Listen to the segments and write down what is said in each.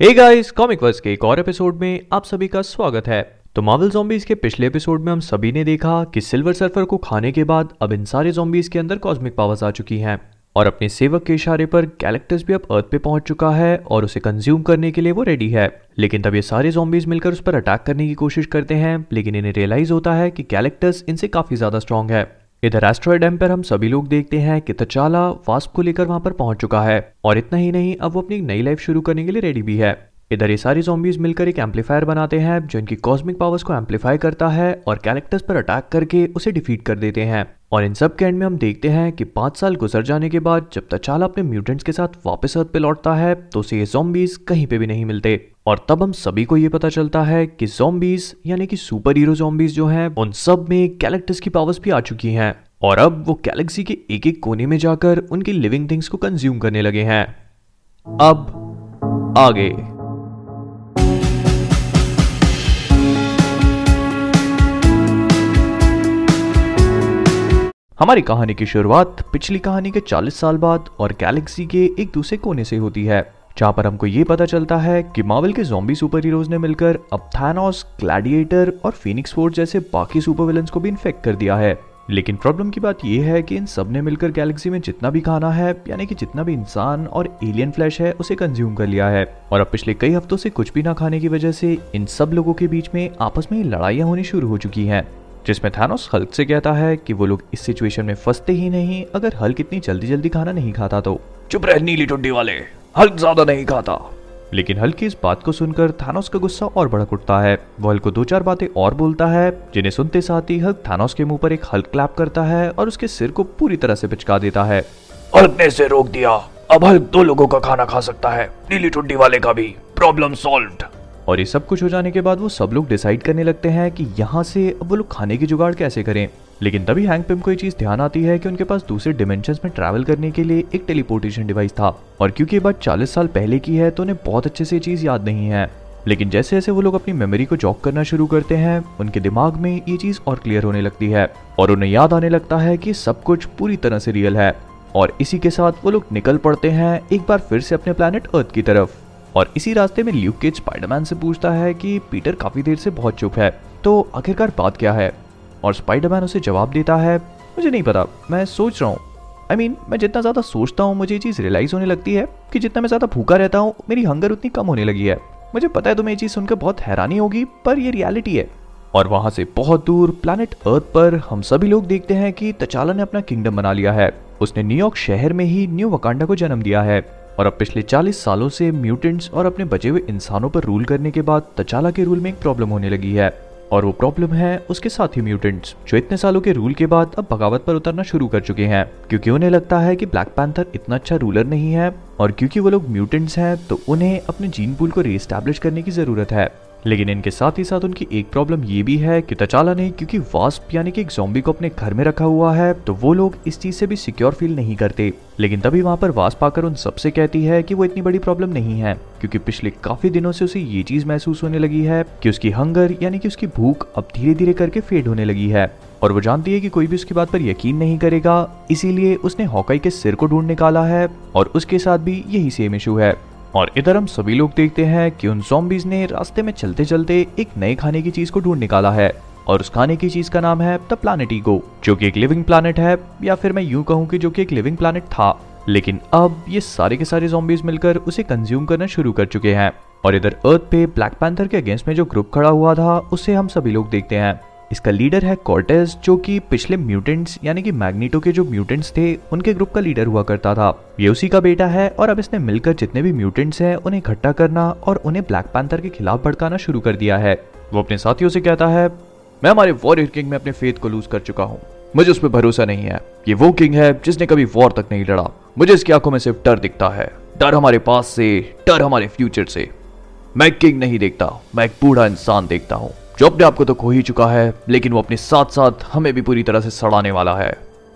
Hey guys comic verse के एक और एपिसोड में आप सभी का स्वागत है। तो मार्वल zombies के पिछले एपिसोड में हम सभी ने देखा कि सिल्वर सर्फर को खाने के बाद अब इन सारे zombies के अंदर कॉस्मिक पावर्स आ चुकी हैं। और अपने सेवक के इशारे पर गैलेक्टस भी अब अर्थ पे पहुँच चुका है और उसे कंज्यूम करने के लिए वो रेडी है। लेकिन तब ये सारे zombies मिलकर उस पर अटैक करने की कोशिश करते हैं, लेकिन इन्हें रियलाइज़ होता है कि गैलेक्टस इनसे काफ़ी ज़्यादा स्ट्रांग है। इधर एस्ट्रॉयड एम पर हम सभी लोग देखते हैं कि तचाला वास्प को लेकर वहाँ पर पहुँच चुका है। और इतना ही नहीं, अब वो अपनी नई लाइफ शुरू करने के लिए रेडी भी है। इधर ये सारी zombies मिलकर एक एम्पलीफायर बनाते हैं, जो इनकी कॉस्मिक पावर्स को एम्पलीफाई करता है और कैरेक्टर्स पर अटैक करके उसे डिफीट कर देते हैं। और इन सब के एंड में हम देखते हैं कि पाँच साल गुजर जाने के बाद जब तचाला अपने म्यूटेंट्स के साथ वापस अर्थ पे लौटता है तो उसे ये zombies कहीं पे भी नहीं मिलते। और तब हम सभी को ये पता चलता है कि zombies, यानी कि सुपर हीरो zombies जो हैं, उन सब में कैरेक्टर्स की पावर्स भी आ चुकी हैं। और अब वो गैलेक्सी के एक एक कोने में जाकर उनकी लिविंग थिंग्स को कंज्यूम करने लगे हैं। अब आगे। हमारी कहानी की शुरुआत पिछली कहानी के 40 साल बाद और गैलेक्सी के एक दूसरे कोने से होती है, जहाँ पर हमको ये पता चलता है कि मार्वल के जॉम्बी सुपर हीरोज ने मिलकर अब थैनोस ग्लैडिएटर और फिनिक्स फोर्स जैसे बाकी सुपर विलन्स को भी इन्फेक्ट कर दिया है। लेकिन प्रॉब्लम की बात यह है कि इन सबने मिलकर गैलेक्सी में जितना भी खाना है, यानी कि जितना भी इंसान और एलियन फ्लैश है, उसे कंज्यूम कर लिया है। और अब पिछले कई हफ्तों से कुछ भी ना खाने की वजह से इन सब लोगों के बीच में आपस में लड़ाइयाँ होनी शुरू हो चुकी हैं, जिसमें थानोस हल्क से कहता है कि वो लोग इस सिचुएशन में फंसते ही नहीं, अगर हल्क इतनी जल्दी जल्दी खाना नहीं खाता तो। चुप रह, नीली टुड्डी वाले। हल्क ज़्यादा नहीं खाता। लेकिन हल्क की इस बात को सुनकर थानोस का गुस्सा और भड़क उठता है। वो हल्क को दो चार बातें और बोलता है जिन्हें सुनते साथ ही हल्क थानोस के मुँह पर एक हल्क क्लैप करता है और उसके सिर को पूरी तरह से पिचका देता है। हल्क ने इसे रोक दिया। अब हल्क दो लोगों का खाना खा सकता है नीली टुड्डी वाले का भी। प्रॉब्लम सॉल्व्ड और ये सब कुछ हो जाने के बाद वो सब लोग डिसाइड करने लगते हैं कि यहाँ से अब वो लोग खाने की जुगाड़ कैसे करें। लेकिन तभी हैंग पिम को ये चीज़ ध्यान आती है कि उनके पास दूसरे डिमेंशन में ट्रैवल करने के लिए एक टेलीपोर्टेशन डिवाइस था। और क्योंकि ये बात चालीस साल पहले की है तो उन्हें बहुत अच्छे से चीज़ याद नहीं है। लेकिन जैसे जैसे वो लोग अपनी मेमोरी को जॉक करना शुरू करते हैं, उनके दिमाग में ये चीज़ और क्लियर होने लगती है। और उन्हें याद आने लगता है कि सब कुछ पूरी तरह से रियल है। और इसी के साथ वो लोग निकल पड़ते हैं एक बार फिर से अपने प्लानट अर्थ की तरफ़। और इसी रास्ते में ल्यूक केज स्पाइडरमैन से पूछता है कि पीटर काफ़ी देर से बहुत चुप है। तो आखिरकार बात क्या है? और स्पाइडरमैन उसे जवाब देता है, मुझे नहीं पता, मैं सोच रहा हूँ। आई मीन मैं जितना ज़्यादा सोचता हूँ, मुझे ये चीज़ रियलाइज़ होने लगती है कि जितना मैं ज़्यादा भूखा रहता हूँ, मेरी हंगर उतनी कम होने लगी है। मुझे पता है तुम्हें ये चीज़ सुनकर बहुत हैरानी होगी, पर ये रियलिटी है। और वहाँ से बहुत दूर प्लानट अर्थ पर हम सभी लोग देखते हैं कि तचाला ने अपना किंगडम बना लिया है। उसने न्यूयॉर्क शहर में ही न्यू वकांडा को जन्म दिया है। और अब पिछले 40 सालों से म्यूटेंट्स और अपने बचे हुए इंसानों पर रूल करने के बाद तचाला के रूल में एक प्रॉब्लम होने लगी है। और वो प्रॉब्लम है उसके साथ ही म्यूटेंट्स जो इतने सालों के रूल के बाद अब बगावत पर उतरना शुरू कर चुके हैं। क्योंकि उन्हें लगता है कि ब्लैक पैंथर इतना अच्छा रूलर नहीं है, और क्योंकि वो लोग म्यूटेंट्स हैं तो उन्हें अपने जीन पूल को रीस्टैब्लिश करने की ज़रूरत है। लेकिन इनके साथ ही साथ उनकी एक प्रॉब्लम ये भी है कि तचाला ने, क्योंकि वास्प यानी कि एक जॉम्बी को अपने घर में रखा हुआ है तो वो लोग इस चीज़ से भी सिक्योर फील नहीं करते। लेकिन तभी वहाँ पर वास्प आकर उन सबसे कहती है कि वो इतनी बड़ी प्रॉब्लम नहीं है, क्योंकि पिछले काफ़ी दिनों से उसे ये चीज़ महसूस होने लगी है कि उसकी हंगर यानी कि उसकी भूख अब धीरे धीरे करके फेड होने लगी है। और वो जानती है कि कोई भी उसकी बात पर यकीन नहीं करेगा, इसीलिए उसने हॉकाई के सिर को ढूंढ निकाला है, और उसके साथ भी यही सेम इशू है। और इधर हम सभी लोग देखते हैं कि उन zombies ने रास्ते में चलते चलते एक नए खाने की चीज़ को ढूंढ निकाला है, और उस खाने की चीज़ का नाम है द प्लानट ईगो जो कि एक लिविंग प्लानट है, या फिर मैं यूँ कहूँ कि जो कि एक लिविंग प्लानट था। लेकिन अब ये सारे के सारे zombies मिलकर उसे कंज्यूम करना शुरू कर चुके हैं, और इधर अर्थ पे ब्लैक पैंथर के अगेंस्ट में जो ग्रुप खड़ा हुआ था, उसे हम सभी लोग देखते हैं। इसका लीडर है कॉर्टेज जो कि पिछले म्यूटेंट्स, यानी कि मैग्नीटो के जो म्यूटेंट्स थे, उनके ग्रुप का लीडर हुआ करता था। ये उसी का बेटा है, और अब इसने मिलकर जितने भी म्यूटेंट्स हैं, उन्हें इकट्ठा करना और उन्हें ब्लैक पैंथर के खिलाफ भड़काना शुरू कर दिया है। वो अपने साथियों से कहता है, मैं हमारे वॉरियर किंग में अपने फेथ को लूज कर चुका हूँ। मुझे उस पर भरोसा नहीं है। ये वो किंग है, जिसने कभी वॉर तक नहीं लड़ा। मुझे इसकी आँखों में सिर्फ़ डर दिखता है। डर हमारे पास से, डर हमारे फ्यूचर से। मैं किंग नहीं देखता, मैं एक बूढ़ा इंसान देखता हूँ। जो अपने आप को तो खो ही चुका है, लेकिन वो अपने साथ साथ हमें भी पूरी तरह से सड़ाने वाला है।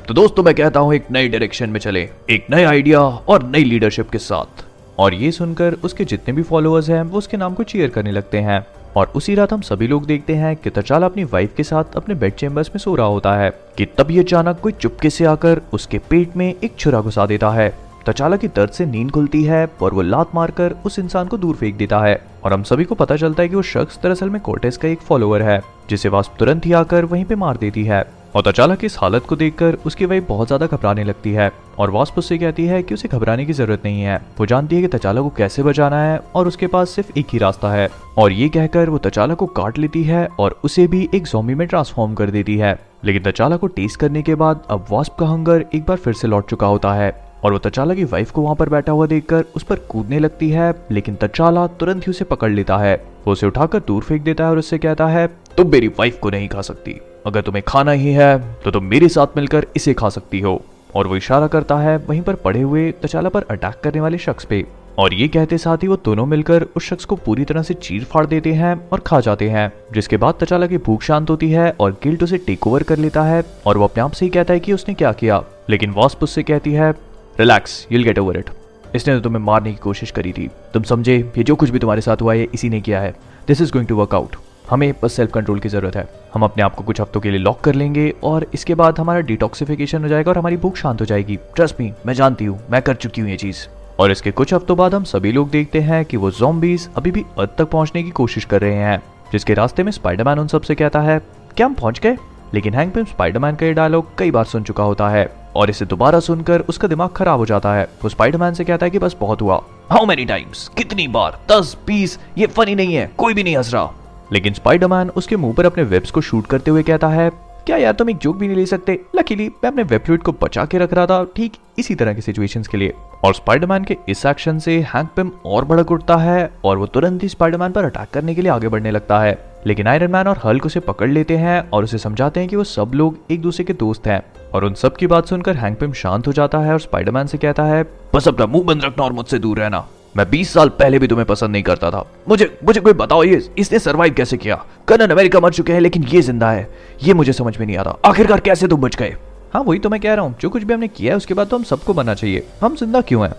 तो दोस्तों, मैं कहता हूँ, एक नई डायरेक्शन में चले, एक नए आइडिया और नई लीडरशिप के साथ। और ये सुनकर उसके जितने भी फॉलोअर्स हैं, वो उसके नाम को चीयर करने लगते हैं। और उसी रात हम सभी लोग देखते हैं कि तचाला अपनी वाइफ के साथ अपने बेड चेम्बर्स में सो रहा होता है, कि तब ये अचानक कोई चुपके से आकर उसके पेट में एक छुरा घुसा देता है। तचाला की दर्द से नींद खुलती है और वो लात मारकर उस इंसान को दूर फेंक देता है। और हम सभी को पता चलता है कि वो शख्स दरअसल में कोर्टेस का एक फॉलोअर है, जिसे वास्प तुरंत ही आकर वहीं पे मार देती है। और तचाला की इस हालत को देखकर उसकी वाइफ बहुत ज़्यादा घबराने लगती है और वास्प उससे कहती है कि उसे घबराने की ज़रूरत नहीं है। वो जानती है कि तचाला को कैसे बचाना है और उसके पास सिर्फ़ एक ही रास्ता है। और ये कहकर वो तचाला को काट लेती है और उसे भी एक जोम्बी में ट्रांसफॉर्म कर देती है। लेकिन तचाला को टेस्ट करने के बाद अब वास्प का हंगर एक बार फिर से लौट चुका होता है। और वो तचाला की वाइफ को वहाँ पर बैठा हुआ देखकर उस पर कूदने लगती है, लेकिन तचाला तुरंत ही उसे पकड़ लेता है। वो उसे उठाकर दूर फेंक देता है और उससे कहता है, तुम मेरी वाइफ को नहीं खा सकती। अगर तुम्हें खाना ही है तो तुम मेरे साथ मिलकर इसे खा सकती हो। और वो इशारा करता है वहीं पर पड़े हुए तचाला पर अटैक करने वाले शख्स पे। और ये कहते साथ ही वो दोनों मिलकर उस शख्स को पूरी तरह से चीर फाड़ देते हैं और खा जाते हैं, जिसके बाद तचाला की भूख शांत होती है और गिल्ट उसे टेक ओवर कर लेता है और वो अपने आप से ही कहता है कि उसने क्या किया। लेकिन वॉस्प उससे कहती है relax you'll get over it इसने तो तुम्हें मारने की कोशिश करी थी। तुम समझे, ये जो कुछ भी तुम्हारे साथ हुआ है इसी ने किया है। This is going to work out हमें बस सेल्फ कंट्रोल की ज़रूरत है। हम अपने आप को कुछ हफ्तों के लिए लॉक कर लेंगे और इसके बाद हमारा डिटॉक्सिफिकेशन हो जाएगा और हमारी भूख शांत हो जाएगी। ट्रस्ट मी मैं जानती हूँ, मैं कर चुकी हूँ ये चीज़। और इसके कुछ हफ्तों बाद हम सभी लोग देखते हैं कि वो जॉम्बीज अभी भी अर्थ तक पहुँचने की कोशिश कर रहे हैं। जिसके रास्ते में स्पाइडरमैन उन सबसे कहता है, क्या हम पहुँच गए? लेकिन हैंग पिम स्पाइडरमैन का ये डायलॉग कई बार सुन चुका होता है और इसे दोबारा सुनकर उसका दिमाग खराब हो जाता है। वो स्पाइडरमैन से कहता है कि बस बहुत हुआ। हाउ मेनी टाइम्स कितनी बार? दस, बीस? ये फनी नहीं है। कोई भी नहीं हंस रहा। लेकिन स्पाइडरमैन उसके मुँह पर अपने वेब्स को शूट करते हुए कहता है, क्या यार तुम एक जोक भी नहीं ले सकते? लकीली मैं अपने वेब फ्लूइड को बचा के रख रहा था ठीक इसी तरह की सिचुएशंस के लिए। और स्पाइडरमैन के इस एक्शन से हैंक पिम और भड़क उठता है और वो तुरंत ही स्पाइडरमैन पर अटैक करने के लिए आगे बढ़ने लगता है। लेकिन आयरन मैन और हल्क उसे पकड़ लेते हैं और उसे समझाते हैं कि वो सब लोग एक दूसरे के दोस्त हैं। और उन सब की बात सुनकर हैंक पिम शांत हो जाता है और स्पाइडरमैन से कहता है, बस अपना मुँह बंद रखना और मुझसे दूर रहना। मैं 20 साल पहले भी तुम्हें पसंद नहीं करता था। मुझे मुझे कोई बताओ ये, इसने सरवाइव कैसे किया? कर्नल अमेरिका मर चुके हैं, लेकिन ये ज़िंदा है। ये मुझे समझ में नहीं आता। आखिरकार कैसे तुम बच गए? हाँ वही तो मैं कह रहा हूँ। जो कुछ भी हमने किया है, उसके बाद तो हम सबको बनना चाहिए। हम ज़िंदा क्यों हैं?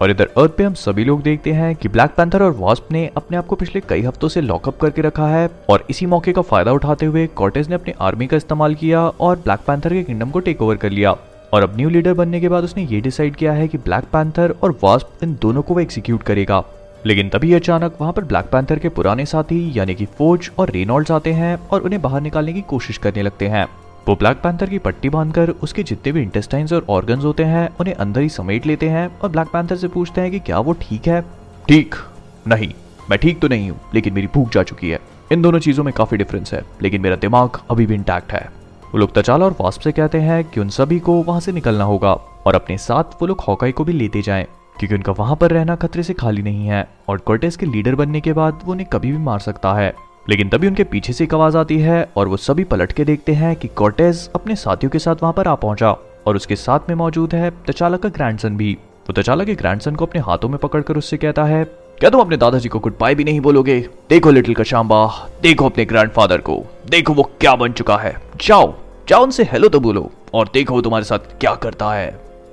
और इधर अर्थ पे हम सभी लोग देखते हैं कि ब्लैक पैंथर और वास्प ने अपने आप को पिछले कई हफ्तों से लॉकअप करके रखा है और इसी मौके का फ़ायदा उठाते हुए कॉर्टेज ने अपनी आर्मी का इस्तेमाल किया और ब्लैक पैंथर के किंगडम को टेक ओवर कर लिया। और अब न्यू लीडर बनने के बाद उसने ये डिसाइड किया है कि ब्लैक पैंथर और वास्प इन दोनों को वो एग्जीक्यूट करेगा। लेकिन तभी अचानक वहाँ पर ब्लैक पैंथर के पुराने साथी, यानी कि फोज और रेनॉल्ड्स आते हैं और उन्हें बाहर निकालने की कोशिश करने लगते हैं। वो ब्लैक पैंथर की पट्टी बांधकर उसके जितने भी इंटेस्टाइन्स और ऑर्गन्स होते हैं, उन्हें अंदर ही समेट लेते हैं और ब्लैक पैंथर से पूछते हैं कि क्या वो ठीक है। ठीक? नहीं। मैं ठीक तो नहीं हूँ, लेकिन मेरी भूख जा चुकी है। इन दोनों चीज़ों में काफ़ी डिफरेंस है, लेकिन मेरा दिमाग अभी भी इंटैक्ट है। वो लोग तचाला और वास्प से कहते हैं कि उन सभी को वहाँ से निकलना होगा और अपने साथ वो लोग हॉकाई को भी लेते जाएँ, क्योंकि उनका वहाँ पर रहना खतरे से खाली नहीं है और कोर्टेस के लीडर बनने के बाद वो उन्हें कभी भी मार सकता है। लेकिन तभी उनके पीछे से एक आवाज़ आती है और वो सभी पलट के देखते हैं कि कोर्टेस अपने साथियों के साथ वहाँ पर आ पहुँचा और उसके साथ में मौजूद है तचाला का ग्रैंडसन भी। वो तचाला के ग्रैंडसन को अपने हाथों में पकड़कर उससे कहता है, क्या तुम अपने दादाजी को गुड बाय भी नहीं बोलोगे? देखो लिटिल कशाम्बा देखो अपने ग्रैंडफादर को, देखो वो क्या बन चुका है। जाओ जाओ उनसे हेलो तो बोलो और देखो तुम्हारे साथ क्या करता है।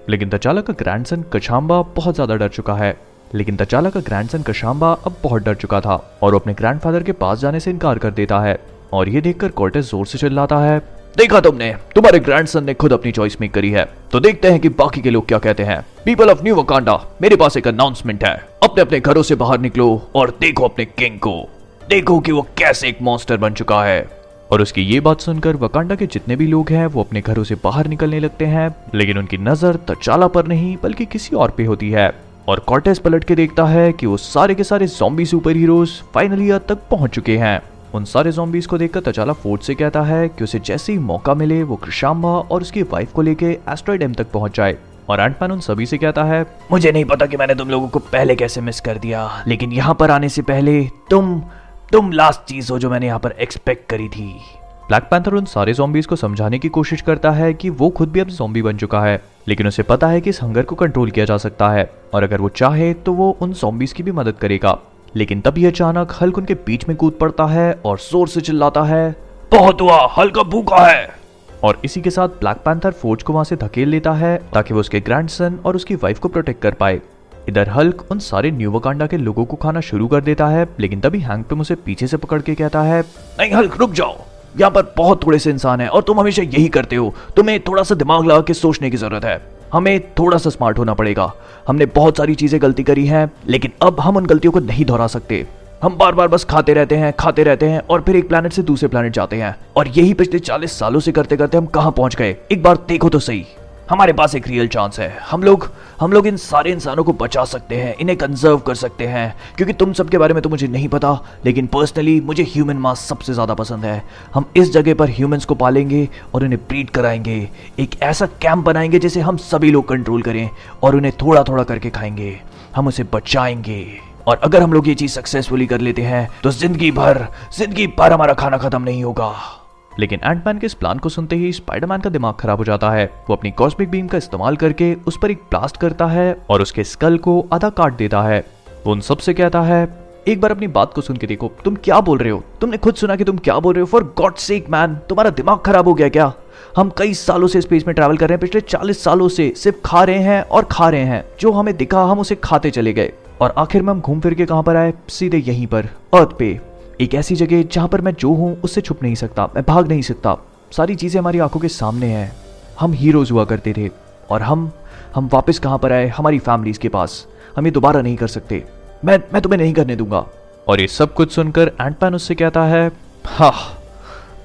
लेकिन तचाला का ग्रैंडसन कशाम्बा बहुत ज़्यादा डर चुका है। लेकिन तचाला का ग्रैंडसन कशाम्बा अब बहुत डर चुका था और अपने ग्रैंडफादर के पास जाने से इनकार कर देता है और ये देखकर कोर्टेस ज़ोर से चिल्लाता है, देखा तुमने, तुम्हारे ग्रैंडसन ने खुद अपनी चॉइस मेक करी है। तो देखते हैं कि बाकी के लोग क्या कहते हैं। पीपल ऑफ़ न्यू वकांडा मेरे पास एक अनाउंसमेंट है। अपने अपने घरों से बाहर निकलो और देखो अपने किंग को। देखो कि वो कैसे एक मॉन्स्टर बन चुका है। और उसकी ये बात सुनकर वकांडा के जितने भी लोग हैं, वो अपने घरों से बाहर निकलने लगते हैं, लेकिन उनकी नज़र तचाला पर नहीं, बल्कि किसी और पे होती है। और कॉर्टेस पलट के देखता है कि वो सारे के सारे zombie super heroes finally Earth तक पहुँच चुके हैं। उन सारे जॉम्बीज को देखकर तचाला फोर्ट से कहता है कि उसे जैसे ही मौका मिले, वो कृषाम्बा और उसकी वाइफ को लेके एस्ट्रॉइड एम तक पहुँच जाए। और एंटमैन उन सभी से कहता है, मुझे नहीं पता कि मैंने तुम लोगों को पहले कैसे मिस कर दिया, लेकिन यहाँ पर आने से पहले तुम तुम लास्ट चीज़ हो जो मैंने यहाँ पर एक्सपेक्ट करी थी। ब्लैक पैंथर उन सारे जॉम्बीज को समझाने की कोशिश करता है कि वो खुद भी अब जॉम्बी बन चुका है, लेकिन उसे पता है कि इस हंगर को कंट्रोल किया जा सकता है, और अगर वो चाहे तो वो उन जॉम्बीज की भी मदद करेगा। लेकिन तभी अचानक हल्क उनके बीच में कूद पड़ता है और ज़ोर से चिल्लाता है, बहुत हुआ हल्का भूखा है! और इसी के साथ ब्लैक पैंथर फौज को वहाँ से धकेल लेता है, ताकि वो उसके ग्रैंडसन और उसकी वाइफ को प्रोटेक्ट कर पाए। इधर हल्क उन सारे न्यू वकांडा के लोगों को खाना शुरू कर देता है, लेकिन तभी पे उसे पीछे से पकड़ के कहता है, नहीं हल्क रुक जाओ! यहाँ पर बहुत थोड़े से इंसान है और तुम हमेशा यही करते हो। तुम्हें थोड़ा सा दिमाग लगा के सोचने की ज़रूरत है। हमें थोड़ा सा स्मार्ट होना पड़ेगा। हमने बहुत सारी चीज़ें गलती करी हैं, लेकिन अब हम उन गलतियों को नहीं दोहरा सकते। हम बार बार बस खाते रहते हैं, खाते रहते हैं और फिर एक प्लानट से दूसरे प्लानट जाते हैं। और यही पिछले चालीस सालों से करते करते हम कहाँ पहुँच गए? एक बार देखो तो सही। हमारे पास एक रियल चांस है। हम लोग हम लोग इन सारे इंसानों को बचा सकते हैं, इन्हें कंजर्व कर सकते हैं। क्योंकि तुम सबके बारे में तो मुझे नहीं पता, लेकिन पर्सनली मुझे ह्यूमन मास सबसे ज़्यादा पसंद है। हम इस जगह पर ह्यूमंस को पालेंगे और उन्हें ब्रीड कराएँगे। एक ऐसा कैंप बनाएँगे जिसे हम सभी लोग कंट्रोल करें और उन्हें थोड़ा थोड़ा करके खाएँगे। हम उसे बचाएँगे। और अगर हम लोग ये चीज़ सक्सेसफुली कर लेते हैं तो ज़िंदगी भर ज़िंदगी भर हमारा खाना खत्म नहीं होगा। लेकिन एंटमैन के इस प्लान को सुनते ही स्पाइडरमैन का दिमाग खराब हो जाता है। वो अपनी कॉस्मिक बीम का इस्तेमाल करके उस पर एक ब्लास्ट करता है और उसके स्कल को आधा काट देता है। वो उन सबसे कहता है, एक बार अपनी बात को सुन के देखो, तुम क्या बोल रहे हो? तुमने खुद सुना कि तुम क्या बोल रहे हो? फॉर गॉड सेक मैन तुम्हारा दिमाग खराब हो गया क्या? हम कई सालों से स्पेस में ट्रैवल कर रहे हैं, पिछले चालीस सालों से सिर्फ़ खा रहे हैं और खा रहे हैं। जो हमें दिखा, हम उसे खाते चले गए। और आखिर में हम घूम फिर के कहाँ पर आए? सीधे यहीं पर अर्थ पे। एक ऐसी जगह जहाँ पर मैं जो हूँ, उससे छुप नहीं सकता, मैं भाग नहीं सकता। सारी चीज़ें हमारी आँखों के सामने हैं। हम हीरोज हुआ करते थे, और हम हम वापस कहाँ पर आए? हमारी फैमिलीज़ के पास। हम ये दोबारा नहीं कर सकते। मैं मैं तुम्हें नहीं करने दूँगा। और ये सब कुछ सुनकर एंटमैन उससे कहता है, हा,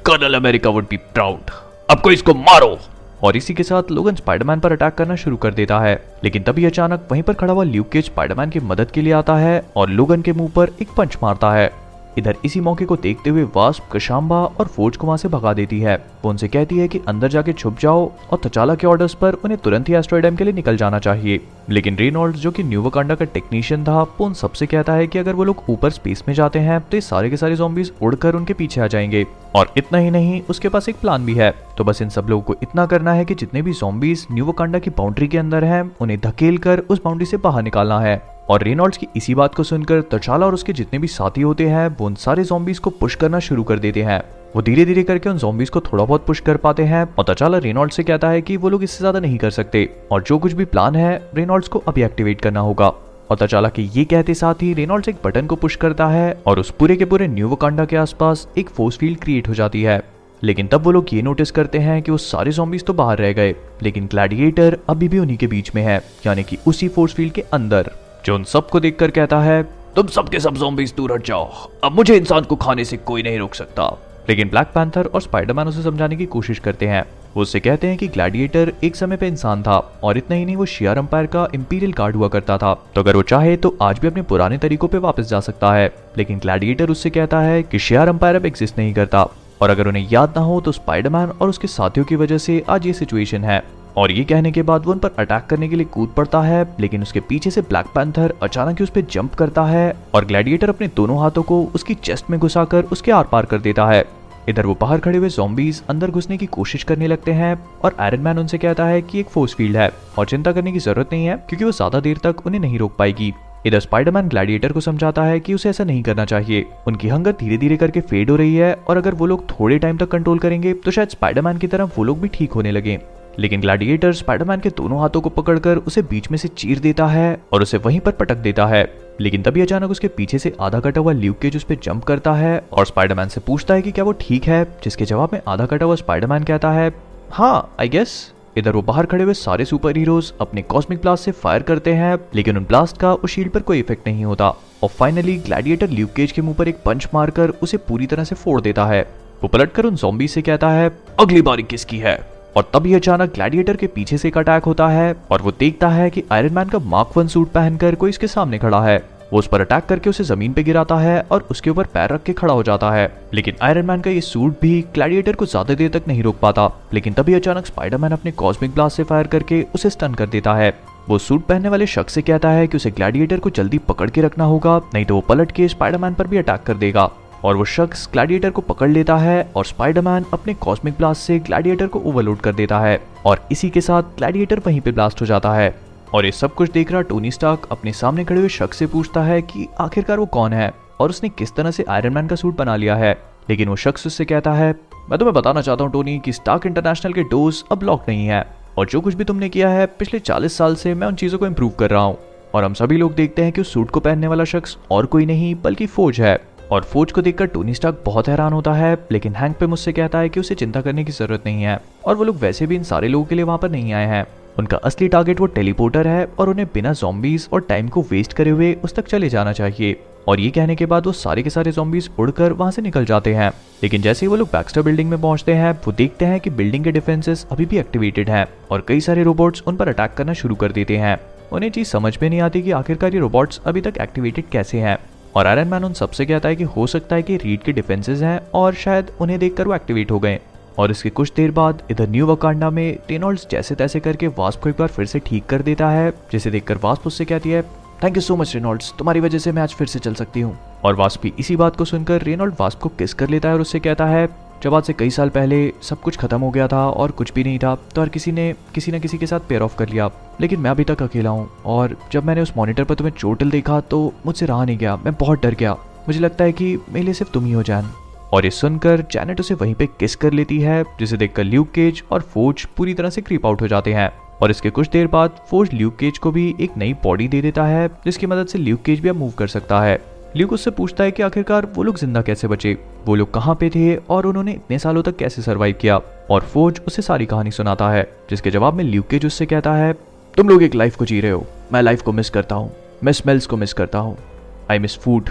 Colonel America would be proud अब को इसको मारो! और इसी के साथ लोगन स्पाइडरमैन पर अटैक करना शुरू कर देता है। लेकिन तभी अचानक वहीं पर खड़ा हुआ ल्यूक केज स्पाइडरमैन की मदद के लिए आता है, और लोगन के मुँह पर एक पंच मारता है। इधर इसी मौके को देखते हुए वास्प कशाम्बा और फोर्ज को वहाँ से भगा देती है। वो उनसे कहती है कि अंदर जाके छुप जाओ और तचाला के ऑर्डर्स पर उन्हें तुरंत ही एस्ट्रॉइडम के लिए निकल जाना चाहिए। लेकिन रेनॉल्ड जो कि न्यू वकांडा का टेक्नीशियन था, वो उन सबसे कहता है कि अगर वो लोग ऊपर स्पेस में जाते हैं तो ये सारे के सारे जॉम्बीज उड़कर उनके पीछे आ जाएँगे। और इतना ही नहीं, उसके पास एक प्लान भी है। तो बस इन सब लोगों को इतना करना है कि जितने भी जॉम्बीज न्यू वकांडा की बाउंड्री के अंदर हैं, उन्हें धकेल कर उस बाउंड्री से बाहर निकालना है। और रेनॉल्ड्स की इसी बात को सुनकर तचाला और उसके जितने भी साथी होते हैं, वो उन सारे जॉम्बीज को पुश करना शुरू कर देते हैं। वो धीरे धीरे करके उन जॉम्बीज को थोड़ा बहुत पुश कर पाते हैं और तचाला रेनॉल्ड से कहता है कि वो लोग इससे ज़्यादा नहीं कर सकते और जो कुछ भी प्लान है रेनॉल्ड्स को अभी एक्टिवेट करना होगा। और तचाला के ये कहते साथ ही रेनॉल्ड्स एक बटन को पुश करता है और उस पूरे के पूरे न्यू वकांडा के आसपास एक फोर्स फ़ील्ड क्रिएट हो जाती है। लेकिन तब वो लोग ये नोटिस करते हैं कि वो सारे जॉम्बीज तो बाहर रह गए, लेकिन ग्लैडिएटर अभी भी उन्हीं के बीच में है, यानी कि उसी फोर्स फ़ील्ड के अंदर। जो उन सबको देखकर कहता है, तुम सबके सब zombies दूर हट जाओ। अब मुझे इंसान को खाने से कोई नहीं रोक सकता। लेकिन ब्लैक पैंथर और स्पाइडरमैन उसे समझाने की कोशिश करते हैं। वो उससे कहते हैं कि ग्लैडिएटर एक समय पे इंसान था और इतना ही नहीं, वो शियर अंपायर का इंपीरियल गार्ड हुआ करता था। तो अगर वो चाहे तो आज भी अपने पुराने तरीकों पे वापस जा सकता है। लेकिन ग्लैडिएटर उससे कहता है कि शियर अंपायर अब एग्जिस्ट नहीं करता। और अगर उन्हें याद ना हो तो स्पाइडरमैन और उसके साथियों की वजह से आज ये सिचुएशन है। और ये कहने के बाद वो उन पर अटैक करने के लिए कूद पड़ता है, लेकिन उसके पीछे से ब्लैक पैंथर अचानक ही उस पर जंप करता है और ग्लैडिएटर अपने दोनों हाथों को उसकी चेस्ट में घुसाकर उसके आर पार कर देता है। इधर वो बाहर खड़े हुए जॉम्बीज अंदर घुसने की कोशिश करने लगते हैं और आयरन मैन उनसे कहता है कि एक फोर्स फ़ील्ड है और चिंता करने की ज़रूरत नहीं है क्योंकि वो ज़्यादा देर तक उन्हें नहीं रोक पाएगी। इधर स्पाइडरमैन ग्लैडिएटर को समझाता है कि उसे ऐसा नहीं करना चाहिए। उनकी हंगर धीरे धीरे करके फेड हो रही है और अगर वो लोग थोड़े टाइम तक कंट्रोल करेंगे तो शायद स्पाइडरमैन की तरह वो लोग भी ठीक होने लगे। लेकिन ग्लैडिएटर स्पाइडरमैन के दोनों हाथों को पकड़कर उसे बीच में से चीर देता है और उसे वहीं पर पटक देता है। लेकिन तभी अचानक उसके पीछे से आधा कटा हुआ ल्यूक केज उस पर जंप करता है और स्पाइडरमैन से पूछता है कि क्या वो ठीक है, जिसके जवाब में आधा कटा हुआ स्पाइडरमैन कहता है हाँ आई गेस इधर वो बाहर खड़े हुए सारे सुपर हीरोज अपने कॉस्मिक ब्लास्ट से फायर करते हैं, लेकिन उन ब्लास्ट का उस शील्ड पर कोई इफ़ेक्ट नहीं होता और फाइनली ग्लैडिएटर ल्यूक केज के मुँह पर एक पंच मारकर उसे पूरी तरह से फोड़ देता है। वो पलटकर उन जॉम्बी से कहता है, अगली बारी किसकी है? और तभी अचानक ग्लैडिएटर के पीछे से एक अटैक होता है और वो देखता है कि आयरन मैन का मार्क वन सूट पहनकर कोई इसके सामने खड़ा है। वो उस पर अटैक करके उसे ज़मीन पे गिराता है और उसके ऊपर पैर रख के खड़ा हो जाता है। लेकिन आयरन मैन का ये सूट भी ग्लैडिएटर को ज़्यादा देर तक नहीं रोक पाता। लेकिन तभी अचानक स्पाइडरमैन अपने कॉस्मिक ब्लास्ट से फायर करके उसे स्टन कर देता है। वो सूट पहनने वाले शख्स से कहता है कि उसे ग्लैडिएटर को जल्दी पकड़ के रखना होगा, नहीं तो वो पलट के स्पाइडरमैन पर भी अटैक कर देगा। और वो शख्स ग्लैडिएटर को पकड़ लेता है और स्पाइडरमैन अपने कॉस्मिक ब्लास्ट से ग्लैडिएटर को ओवरलोड कर देता है और इसी के साथ ग्लैडिएटर वहीं पे ब्लास्ट हो जाता है। और ये सब कुछ देख रहा टोनी स्टार्क अपने सामने खड़े हुए शख्स से पूछता है कि आखिरकार वो कौन है और उसने किस तरह से आयरन मैन का सूट बना लिया है। लेकिन वो शख्स उससे कहता है, मैं तुम्हें बताना चाहता हूँ टोनी कि स्टार्क इंटरनेशनल के डोज अब लॉक नहीं है और जो कुछ भी तुमने किया है, पिछले चालीस साल से मैं उन चीज़ों को इम्प्रूव कर रहा हूँ। और हम सभी लोग देखते हैं कि उस सूट को पहनने वाला शख्स और कोई नहीं, बल्कि फौज है। और फोज को देखकर टोनी स्टार्क बहुत हैरान होता है, लेकिन हैंक पे मुझसे कहता है कि उसे चिंता करने की ज़रूरत नहीं है, और वो लोग वैसे भी इन सारे लोगों के लिए वहाँ पर नहीं आए हैं। उनका असली टारगेट वो टेलीपोर्टर है, और उन्हें बिना जॉम्बीज और टाइम को वेस्ट करे हुए उस तक चले जाना चाहिए। और ये कहने के बाद वो सारे के सारे जॉम्बीज उड़कर वहाँ से निकल जाते हैं। लेकिन जैसे ही वो लोग बैक्स्टर बिल्डिंग में पहुँचते हैं, वो देखते हैं कि बिल्डिंग के डिफेंसेस अभी भी एक्टिवेटेड हैं, और कई सारे रोबोट्स उन पर अटैक करना शुरू कर देते हैं। उन्हें चीज़ समझ में नहीं आती कि आखिरकार ये रोबोट्स अभी तक एक्टिवेटेड कैसे हैं। और आयरन मैन उन सबसे कहता है कि हो सकता है कि रीड के डिफेंसेज हैं और शायद उन्हें देखकर वो एक्टिवेट हो गए। और इसके कुछ देर बाद इधर न्यू वकांडा में टेनोल्ड्स जैसे तैसे करके वास्प को एक बार फिर से ठीक कर देता है, जिसे देखकर वास्प उससे कहती है thank you so much Reynolds तुम्हारी वजह से मैं आज फिर से चल सकती हूँ। और वास्प भी इसी बात को सुनकर रेनोल्ड वास्प को किस कर लेता है और उससे कहता है जब आज से कई साल पहले सब कुछ खत्म हो गया था और कुछ भी नहीं था तो हर किसी ने किसी न किसी के साथ पेयर ऑफ़ कर लिया। लेकिन मैं अभी तक अकेला हूँ और जब मैंने उस मॉनिटर पर तुम्हें चोटल देखा तो मुझसे रहा नहीं गया। मैं बहुत डर गया। मुझे लगता है कि मेरे लिए सिर्फ़ तुम ही हो, जान। और ये सुनकर जैनेट उसे वहीं पे किस कर लेती है, जिसे देखकर ल्यूक केज और फोज पूरी तरह से क्रीप आउट हो जाते हैं। और इसके कुछ देर बाद फोज ल्यूक केज को भी एक नई बॉडी दे देता है, जिसकी मदद से ल्यूक केज भी अब मूव कर सकता है। ल्यूक उससे पूछता है कि आखिरकार वो लोग ज़िंदा कैसे बचे? वो लोग कहाँ पे थे और उन्होंने इतने सालों तक कैसे सरवाइव किया? और फोर्ज उसे सारी कहानी सुनाता है, जिसके जवाब में ल्यूक केज उससे कहता है, तुम लोग एक लाइफ को जी रहे हो। मैं लाइफ को मिस करता हूँ। मैं स्मेल्स को मिस करता हूँ। आई मिस फ़ूड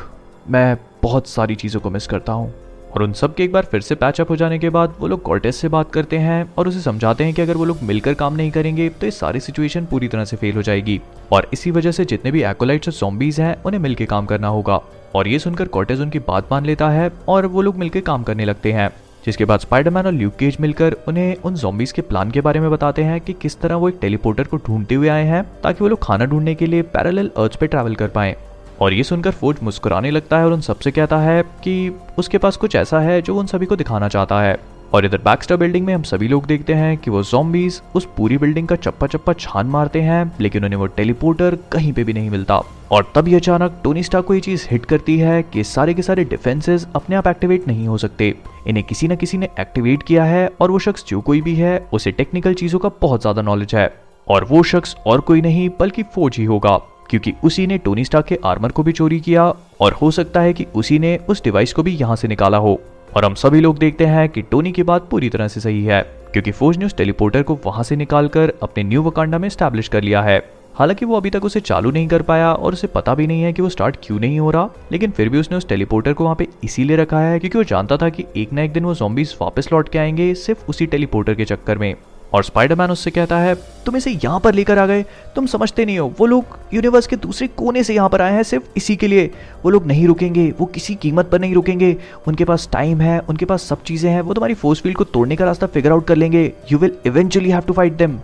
मैं बहुत सारी चीज़ों को मिस करता हूँ। और उन सब के एक बार फिर से पैचअप हो जाने के बाद वो लोग कॉर्टेस से बात करते हैं और उसे समझाते हैं कि अगर वो लोग मिलकर काम नहीं करेंगे तो ये सारी सिचुएशन पूरी तरह से फेल हो जाएगी। और इसी वजह से जितने भी एकोलाइट्स और जॉम्बीज हैं, उन्हें मिलकर काम करना होगा। और ये सुनकर कॉर्टेज उनकी बात मान लेता है और वो लोग मिलकर काम करने लगते हैं। जिसके बाद स्पाइडरमैन और ल्यूक केज मिलकर उन्हें उन जॉम्बीज के प्लान के बारे में बताते हैं कि किस तरह वो एक टेलीपोर्टर को ढूंढते हुए आए हैं, ताकि वो लोग खाना ढूँढने के लिए पैरेलल अर्थ पे ट्रैवल कर पाए। और ये सुनकर फोर्ज मुस्कुराने लगता है और उन सबसे कहता है कि उसके पास कुछ ऐसा है जो उन सभी को दिखाना चाहता है। और इधर बैक्स्टर बिल्डिंग में हम सभी लोग देखते हैं कि वो जॉम्बीज उस पूरी बिल्डिंग का चप्पा चप्पा छान मारते हैं, लेकिन उन्हें वो टेलीपोर्टर कहीं पे भी नहीं मिलता। और तभी अचानक टोनी स्टार को ये चीज़ हिट करती है कि सारे के सारे डिफेंसेस अपने आप एक्टिवेट नहीं हो सकते। इन्हें किसी न किसी ने एक्टिवेट किया है और वो शख्स जो कोई भी है, उसे टेक्निकल चीज़ों का बहुत ज़्यादा नॉलेज है। और वो शख्स और कोई नहीं, बल्कि फौज ही होगा। क्योंकि उसी ने टोनी स्टार के आर्मर को भी चोरी किया और हो सकता है कि उसी ने उस डिवाइस को भी यहाँ से निकाला हो। और हम सभी लोग देखते हैं कि टोनी की बात पूरी तरह से सही है, क्योंकि फौज ने उस टेलीपोर्टर को वहाँ से निकालकर अपने न्यू वकांडा में स्टैब्लिश कर लिया है। हालाँकि वो अभी तक उसे चालू नहीं कर पाया और उसे पता भी नहीं है कि वो स्टार्ट क्यों नहीं हो रहा, लेकिन फिर भी उसने उस टेलीपोर्टर को वहाँ पे इसीलिए रखा है क्योंकि वो जानता था कि एक ना एक दिन वो जॉम्बीज वापस लौट के आएँगे सिर्फ़ उसी टेलीपोर्टर के चक्कर में। और स्पाइडरमैन उससे कहता है, तुम इसे यहाँ पर लेकर आ गए। तुम समझते नहीं हो। वो लोग यूनिवर्स के दूसरे कोने से यहाँ पर आए हैं, सिर्फ़ इसी के लिए। वो लोग नहीं रुकेंगे। वो किसी कीमत पर नहीं रुकेंगे। उनके पास टाइम है, उनके पास सब चीज़ें हैं। वो तुम्हारी फोर्स फ़ील्ड को तोड़ने का रास्ता फिगर आउट कर लेंगे। You will eventually have to fight them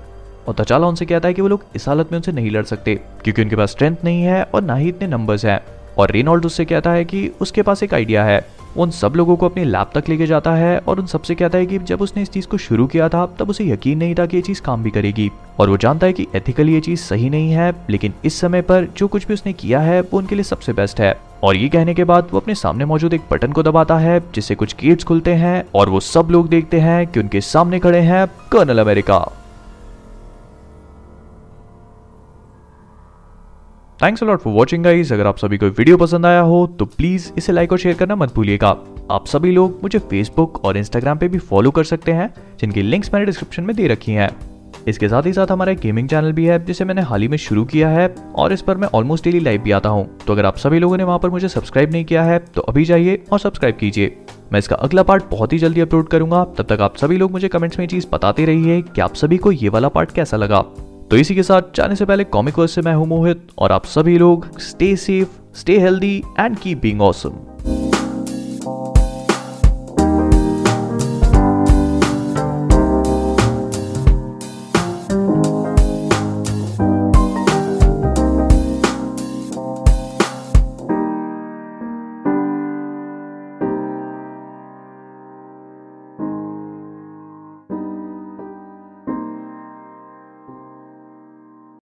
और तचाला उनसे कहता है कि वो लोग इस हालत में उनसे नहीं लड़ सकते, क्योंकि उनके पास स्ट्रेंथ नहीं है और ना ही इतने नंबर्स हैं। और रेनॉल्ड उससे कहता है कि उसके पास एक आइडिया है। उन सब लोगों को अपने लैब तक लेके जाता है और उन सबसे कहता है कि जब उसने इस चीज़ को शुरू किया था, तब उसे यकीन नहीं था कि ये चीज़ काम भी करेगी। और वो जानता है कि एथिकली ये चीज़ सही नहीं है, लेकिन इस समय पर जो कुछ भी उसने किया है, वो उनके लिए सबसे बेस्ट है। और ये कहने के बाद वो अपने सामने मौजूद एक बटन को दबाता है, जिससे कुछ गेट्स खुलते हैं और वो सब लोग देखते हैं कि उनके सामने खड़े हैं Colonel America. Thanks a lot for watching guys अगर आप सभी को वीडियो पसंद आया हो तो प्लीज़ इसे लाइक और शेयर करना मत भूलिएगा आप सभी लोग मुझे फेसबुक और इंस्टाग्राम पे भी फॉलो कर सकते हैं, जिनकी लिंक्स मैंने डिस्क्रिप्शन में दे रखी हैं। इसके साथ ही साथ हमारा गेमिंग चैनल भी है, जिसे मैंने हाल ही में शुरू किया है, और इस पर मैं ऑलमोस्ट डेली लाइव भी आता हूँ। तो अगर आप सभी लोगों ने वहाँ पर मुझे सब्सक्राइब नहीं किया है तो अभी जाइए और सब्सक्राइब कीजिए। मैं इसका अगला पार्ट बहुत ही जल्दी अपलोड करूँगा। तब तक आप सभी लोग मुझे कमेंट्स में चीज़ बताते रहिए कि आप सभी को ये वाला पार्ट कैसा लगा। तो इसी के साथ जाने से पहले कॉमिक वर्स से मैं हूँ मोहित, और आप सभी लोग stay safe stay healthy and keep being awesome